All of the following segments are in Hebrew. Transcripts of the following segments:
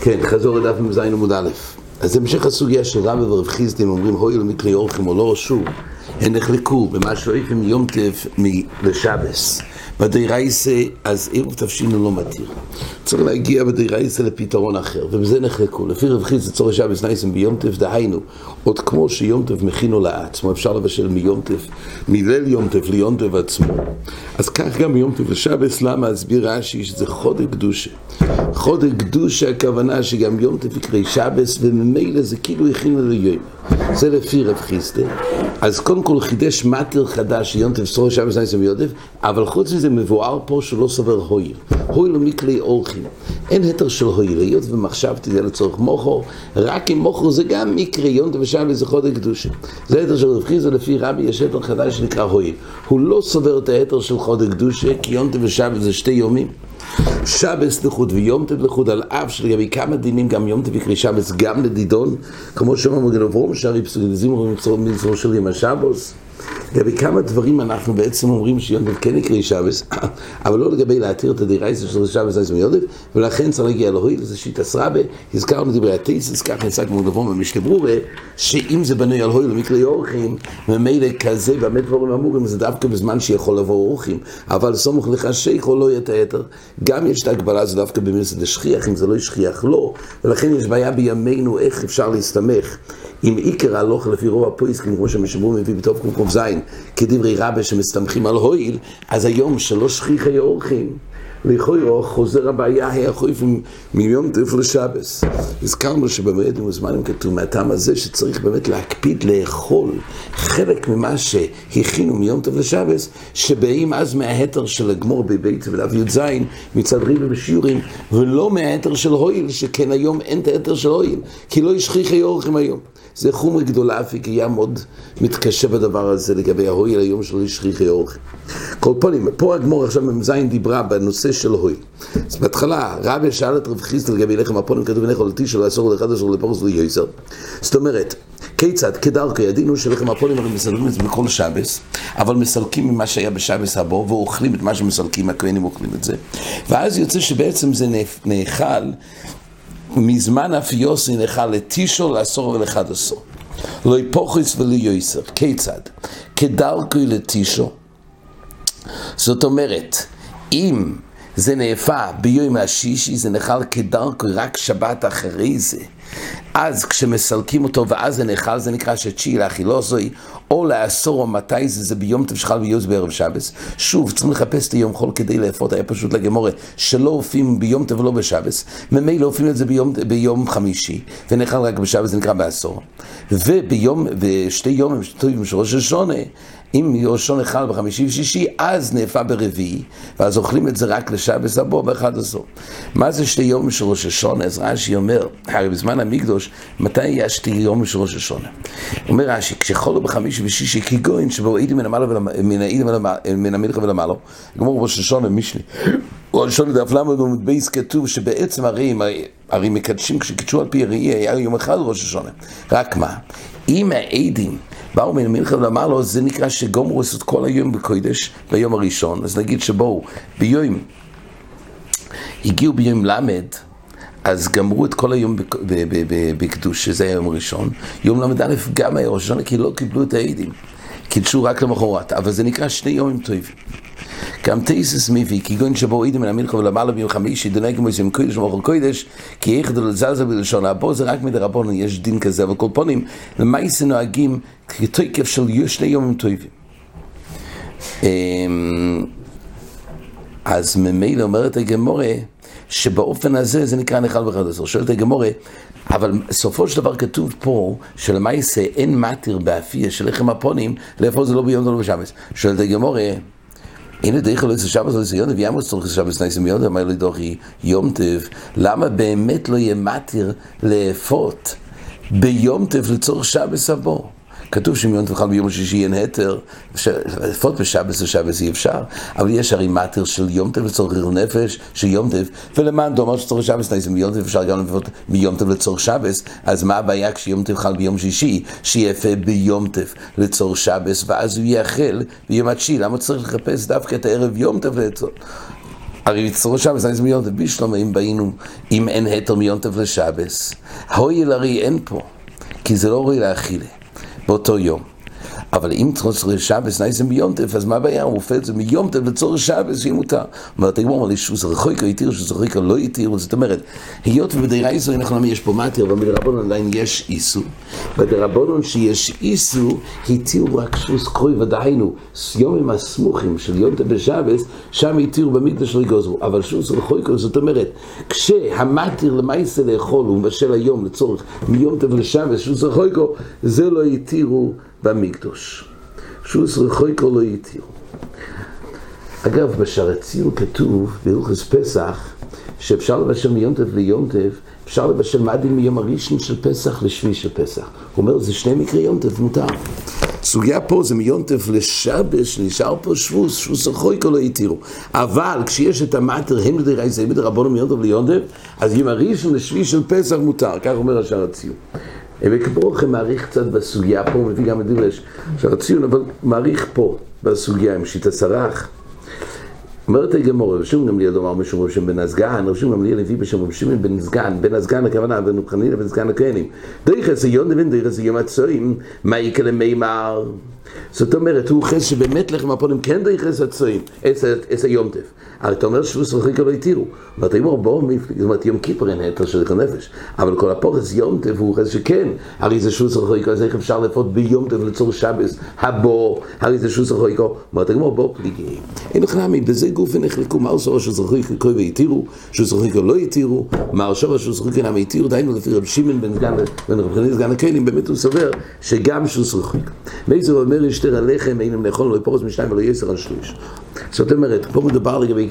כן, חזור לדף מ"ז עמוד א'. אז המשך הסוגיה של רבי ורב חיסדים אומרים הוי למקרי אורחים או לא רשו, הם נחלקו במה שאוהבים יום טף לשבס. בדיירייסה, אז עירוב תבשינו לא מתיר. צריך להגיע בדיירייסה לפתרון אחר, ובזה נחלקו. לפי רב חיסד צורך שבס נייסים ביום טף, דהיינו, עוד כמו שיום טף מכינו לעצמו, אפשר לבשל מיום טף, מליל יום טף ליום טף עצמו. אז כך גם ביום טף לשבס, למה? הסביר רש"י שזה חודק קדושה. חודק קדושה הכוונה שגם יום טף יקרה שבס, וממילא זה כאילו הכינו ליום. זה לפי רב חיסדה. אז קודם כל חידש מטר חדש, יום טף סורי שבס נייסים יודף, אבל חוץ מזה מבואר פה שלא סובר הויל. הויל הוא מכלי אורחים. אין היתר של הויל, היות ומחשבתי זה לצורך מוכו, רק אם מוכו זה גם מקרה, יום טף ושבס זה חודק קדושה. זה היתר של רב חיסדה, לפי רבי יש היתר חדש שנקרא הויל. הוא לא סובר את ההיתר של חודק קדושה, כי יום טף ושבס זה שתי יומים. שבס לחוד ויום טב לחוד על אף שלגבי כמה דינים גם יום טב יקרי שבס גם לדידון כמו שאומר מגן אברום שהרי פסוקים מצרו של יום השבוס לגבי כמה דברים אנחנו בעצם אומרים שיום טב כן יקרי שבס אבל לא לגבי להתיר את הדירייסה של שבס עשם יודף ולכן צריך להגיע להועיל זה שיטה סרבה. הזכרנו דברי התייסס כך נעשה כמו גבוה במשנה ברורה שאם זה בנוי על הועיל למקרי אורחים ממילא כזה באמת דברים אמורים זה דווקא בזמן שיכול לבוא אורחים. אבל סמוך לך או לא יהיה את היתר. גם יש את ההגבלה הזו דווקא במיסד לשכיח, אם זה לא ישכיח לא, ולכן יש בעיה בימינו איך אפשר להסתמך. אם עיקר הלוך לפי רוב הפויסקים, כמו שמשמעו מביא בטוב ק"ז, כדברי רבה שמסתמכים על הויל, אז היום שלא שכיחי אורחים. לכאורה חוזר הבעיה היה חויפים מיום טף לשבס. הזכרנו שבמועד מוזמנים כתוב מהטעם הזה שצריך באמת להקפיד לאכול חלק ממה שהכינו מיום טף לשבס, שבאים אז מההתר של הגמור בבית ודף י"ז מצד ריבה בשיעורים, ולא מההתר של הויל, שכן היום אין את ההתר של הויל, כי לא ישכיחי אורחים היום. זה חומר גדולה, אף כי מאוד מתקשה בדבר הזה לגבי ההויל היום של שכיחי אורחים. כל פנים, פה הגמור עכשיו מ"ז דיברה בנושא של הויל. אז בהתחלה, רבי שאל את רב חיסטל לגבי לחם הפונים, כתוב לך על תשע לאסור לאחד אסור לפרוס ליועזר. זאת אומרת, כיצד, כדרכו, ידינו שלחם הפונים הרי מסלקים את זה בכל שבס, אבל מסלקים ממה שהיה בשבס הבא, ואוכלים את מה שמסלקים, הכהנים אוכלים את זה. ואז יוצא שבעצם זה נאכל מזמן אף יוסי נאכל לתישו, לעשור ולאחד עשור. לא יפוכס ולא יויסר. כיצד? כדרכו לתישו. זאת אומרת, אם זה נאפה ביום השישי, זה נאכל כדרכו רק שבת אחרי זה. אז כשמסלקים אותו ואז זה נאכל, זה נקרא שתשיעי לאכילוסוי, או לעשור או מתי זה, זה ביום תבשחל ויוז בערב שבס. שוב, צריכים לחפש את היום חול כדי לאפות, היה פשוט לגמורה, שלא אופים ביום טב ולא בשבס, ממילא אופים את זה ביום, ביום חמישי, ונאכל רק בשבס, זה נקרא בעשור. וביום, ושתי יום טובים של ראש השונה, אם ראשון אחד בחמישי ושישי, אז נאפה ברביעי, ואז אוכלים את זה רק לשבס הבא באחד עשור. מה זה שתי יום של ראש השונה? אז רש"י אומר, הרי בזמן המקדוש, מתי היה שתי יום של ראש השונה? אומר רש"י, כשחולו בחמישי ושישי כגוין שבו עידים מן המלך ולמעלה, גמור ראש השונה משלי. ראש השונה דף ל' בייס כתוב שבעצם הרי, הרי מקדשים כשקידשו על פי הראי היה יום אחד ראש השונה. רק מה? אם העדים באו מן ואמר לו, זה נקרא שגומרו לעשות כל היום בקודש ביום הראשון. אז נגיד שבואו, ביום, הגיעו ביום למד, אז גמרו את כל היום בקדוש, שזה היה יום ראשון. יום ל"א גם היה ראש השנה, כי לא קיבלו את העדים. קידשו רק למחרת, אבל זה נקרא שני יומים טובים. גם תייסס מביא, כגון שבו עידים מן המלכה ולמעלה ביום חמישי, דנגי מויסים קודש ומאכל קודש, כי איך דל זלזל בלשון הבו זה רק מדרבנו, יש דין כזה, אבל כל פונים, למעשה נוהגים כתוקף של שני יומים טובים. אז ממילא אומרת הגמורה, שבאופן הזה זה נקרא נחל בחד עשר. שואלת הגמורה, אבל בסופו של דבר כתוב פה שלמעשה אין מתיר באפיה של לחם הפונים, לאיפה זה לא ביום ולא בשבס. שואלת הגמורה, הנה דרך לא יצא שבס לא יצא יונב, ימוס צורך שבס נייסם יונב, אמר לי דוחי יום טב, למה באמת לא יהיה מתיר לאפות ביום טב לצורך שבס הבו? כתוב שאם יום תאכל ביום שישי אין היתר, לפחות בשבס ושבס אי אפשר, אבל יש הרי מטר של יום טב לצורך נפש, של יום טב, ולמען דומר שצורך שבס נעשה מיום טב, אפשר גם לפחות מיום טב לצורך שבס, אז מה הבעיה כשיום טב חל ביום שישי, שיפה ביום טב לצורך שבס, ואז הוא יאכל ביום התשיעי, למה צריך לחפש דווקא את הערב יום טב לצורך? הרי צורך שבס מיום טב, בשלום אם באינו, אם אין היתר מיום טב לשבס, הויל הרי אין פה, כי זה לא רואה לאכילה. באותו יום. אבל אם צורך שבס נייסם ביונטף, אז מה הבעיה? הוא הופך את זה מיונטף לצורך שבס, שיהיה מותר. אומרת, הגמור שהוא זרחויקו התיר, שהוא זרחויקו לא התיר, זאת אומרת, היות ובדירה איסו, אנחנו אומרים, יש פה מטר, אבל בדרבנון עדיין יש איסו. בדרבנון שיש איסו, התירו רק שוס קרוי ודהיינו, יומים הסמוכים של יונטף בשבס, שם התירו במקדש לא יגוזרו. אבל שוס רחויקו, זאת אומרת, כשהמטר למעשה לאכול הוא מבשל היום לצורך מיונטף לשבס, שוס רחויקו, זה לא התירו במקדוש. שוס רחויקו לא יתיר. אגב, בשערי ציור כתוב בהלכס פסח שאפשר לבשל מיונטף ליונטף, אפשר לבשל מדין מיום הראשון של פסח לשבי של פסח. הוא אומר, זה שני מקרי יונטף, מותר. סוגיה פה זה מיונטף לשבש, שנשאר פה שבוס, שבוס רחויקו לא יתירו. אבל כשיש את המטר, הם לדירי זה מדי רבונו מיונטף ליונטף, אז יום הראשון לשבי של פסח מותר, כך אומר השער הציור. וכברוכם מעריך קצת בסוגיה פה, הוא מביא גם את דברי שער הציון, אבל מעריך פה בסוגיה עם שיטה סרח. אומרת הגמור, רב שמעון גמליאל אמר משום רב שמעון בן הזגן, רב שמעון גמליאל הביא בשם רב שמעון בן זגן, בן הזגן הכוונה בן חנינא בן זגן הכהנים. דרך יום לבין דרך יום הצועים, מה יקרה מימר? זאת אומרת, הוא חס שבאמת לחם הפונים כן דרך הצועים, עץ היומטף. הרי אתה אומר שבוס רחיקה לא התירו. ואתה אומר, בואו, זאת אומרת, יום כיפר אין היתר של הנפש. אבל כל הפורס יום טף הוא חס שכן. הרי זה שבוס רחיקה, אז איך אפשר לפות ביום טף לצור שבס, הבו, הרי זה שבוס רחיקה. אומרת הגמור, בואו פליגי. אין לך נמי, בזה גוף ונחלקו, מה עושה שבוס רחיקה והתירו, שבוס רחיקה לא התירו, מה עושה שבוס רחיקה נמי התירו, דיינו לפי רב שמעון בן רב חנין סגן הכהנים, באמת הוא סובר שגם שבוס רחיקה. מייזר אומר, ישתר הלחם, אינם לאכול, לא יפורס משניים ולא יסר על שליש. זאת אומרת, פה מדובר לגבי,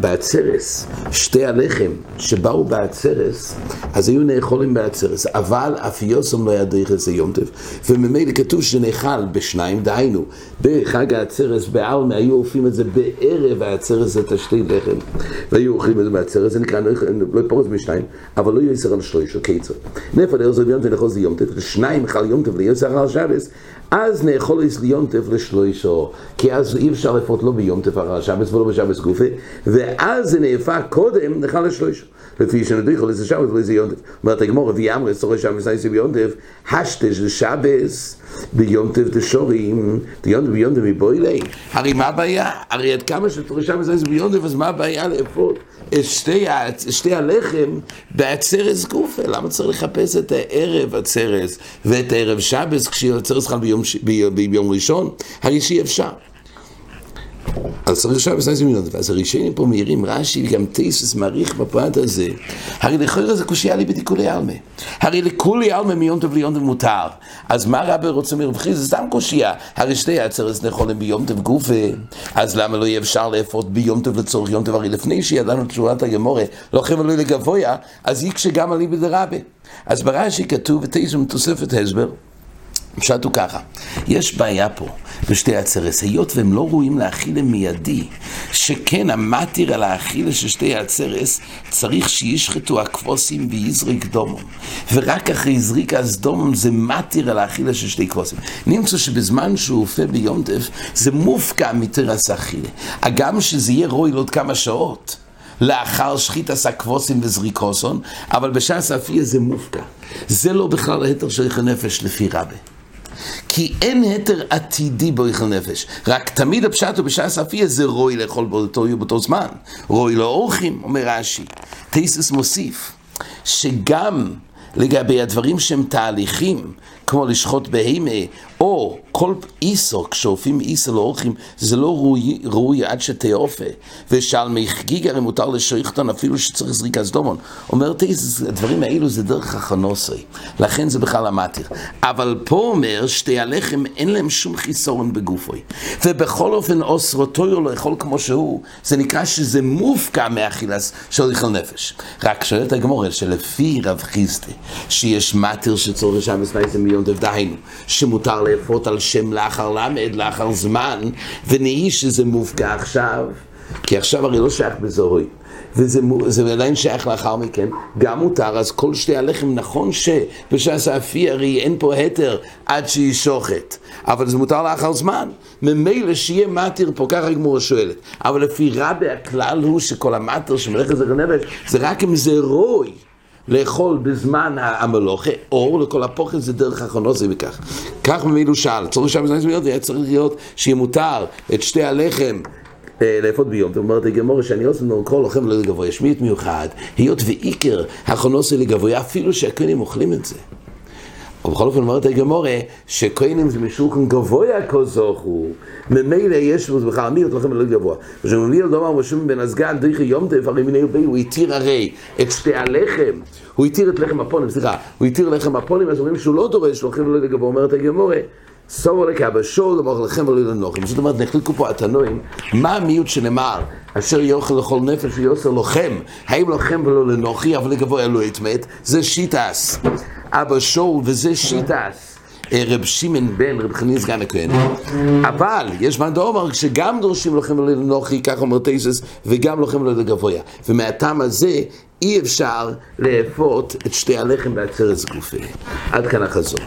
בעצרס, שתי הלחם שבאו בעצרס, אז היו נאכולים בעצרס, אבל אף יוסם לא היה דרך איזה יום טף, וממילא כתוב שנאכל בשניים, דהיינו, בחג העצרס בעלמה היו אופים את זה בערב העצרס את השתי לחם, והיו אוכלים את זה בעצרס, זה נקרא, לא יפרוץ משניים, אבל לא יסר על שלוש, או קיצר. נפל ארזו יום טף לאכול זה יום טף, ושניים אכל יום טף ליסר על שבס, אז נאכול איס ליום טף לשלושו, כי אז אי אפשר לפות לא ביום על שבס ולא בשבס גופי, ואז זה נאפק קודם, נאכל לשלושו. לפי שנדיחו לזה שבס ולזה יום טף. אומרת הגמור, רבי אמרי, סורי שבס נייסי ביום טף, השטש לשבס, ביום טף דשורים, דיון טף ביום טף מבוילי. הרי מה הבעיה? הרי עד כמה שתורי שבס נייסי ביום טף, אז מה הבעיה לאפות? את שתי, הלחם בעצרס גופה, למה צריך לחפש את הערב עצרס ואת הערב שבס חל ביום, ביום ראשון? הרי שאי אפשר. אז צריך עכשיו בסייס מיליון, ואז הראשונים פה מעירים רש"י וגם טייסס מעריך בפרט הזה, הרי לכאורה זה קושייה לי בדיקולי עלמה. הרי לכולי עלמה מיום טוב ליום טוב מותר. אז מה רבי רוצה מרווחי? זה סתם קושייה. הרי שתי עצרס נכונים ביום טוב גופה, אז למה לא יהיה אפשר לאפות ביום טוב לצורך יום טוב? הרי לפני שידענו תשורת הגמורה, לא חייב עלוי לגבויה, אז יקשה גם עלי בדרבה. אז ברש"י כתוב, ותייסס תוספת הסבר. פשט הוא ככה, יש בעיה פה בשתי עצרס, היות והם לא ראויים לאכילה מיידי, שכן המטיר על האכילה של שתי עצרס צריך שישחטו הכבוסים ויזריק דומום, ורק אחרי זריק אז דומום זה מטיר על האכילה של שתי כבוסים. נמצא שבזמן שהוא אופה ביום טף זה מופקע מתרס האכילה, הגם שזה יהיה רוי לעוד כמה שעות. לאחר שחית עשה כבוסים וזריקוסון, אבל בשעה ספיה זה מופקע. זה לא בכלל ההתר של נפש לפי רבה. כי אין היתר עתידי באיכל נפש. רק תמיד הפשט הוא בשעה ספיה זה רוי לאכול באותו, באותו זמן. רוי לא אורחים, אומר רש"י. טייסס מוסיף, שגם לגבי הדברים שהם תהליכים, כמו לשחוט בהמה, או כל איסו, כשאופים איסו לאורחים, זה לא ראוי, ראוי עד שתאופה. ושעל מי חגיג הרי מותר לשויכתון אפילו שצריך זריקת סדומון. אומר תייס, הדברים האלו זה דרך החנוסי. לכן זה בכלל המטיר. אבל פה אומר שתי הלחם אין להם שום חיסורן בגופוי. ובכל אופן אוסרותויו לאכול כמו שהוא, זה נקרא שזה מופקע מאכילס של אוכל נפש. רק שואלת הגמורת שלפי רב חיסטי, שיש מטיר שצורך שם מסמייס מיליון דהיינו, שמותר לאפות על שם לאחר למד, לאחר זמן, ונהי שזה מופקע עכשיו, כי עכשיו הרי לא שייך בזוהוי. וזה עדיין שייך לאחר מכן, גם מותר, אז כל שתי הלחם, נכון שבשעס האפי הרי אין פה התר עד שהיא שוחט, אבל זה מותר לאחר זמן. ממילא שיהיה מתיר פה, ככה הגמורה שואלת. אבל לפי רבי הכלל הוא שכל המטר שמלאכת זכר נפש, זה רק אם זה רוי. לאכול בזמן המלוכה, או לכל הפוכן זה דרך זה וכך. כך ממילא שאל, צריך שם זה היה צריך להיות שיהיה מותר את שתי הלחם לאפות ביום, אומרת הגמורה שאני עושה לנו כל לוחם לא לגבוה, יש מיעוט מיוחד, היות ועיקר החונוסי לגבוה, אפילו שהכהנים אוכלים את זה. ובכל אופן אומרת הגמורה, שכהנים זה משולחן גבוה כזוכו, ממילא יש בזה בכלל מיעוט לוחם לא גבוה. וכשמביא על דומר משה בן הסגן, דריכי יום טף, הרי מיני בי, הוא התיר הרי את שתי הלחם, הוא התיר את לחם הפונים, סליחה, הוא התיר לחם הפונים, אז אומרים שהוא לא דורש לוחם לא לגבוה, אומרת הגמורה. סורו לקבשו למוך לכם ולא לנוחים. זאת אומרת, נחלקו פה התנועים, מה המיעוט שנאמר, אשר יאכל לכל נפש ויוסר לוחם, האם לוחם ולא לנוחי, אבל לגבוה אלוהי יתמת, זה שיטס. אבא שול וזה שיטס. רב שמעון בן רב חנין סגן הכהן, אבל יש מה דאמר שגם דורשים לוחם לנוחי, כך אומר תייסס, וגם לוחם ולא לגבוה. ומהטעם הזה אי אפשר לאפות את שתי הלחם בעצרת גופי. עד כאן החזור.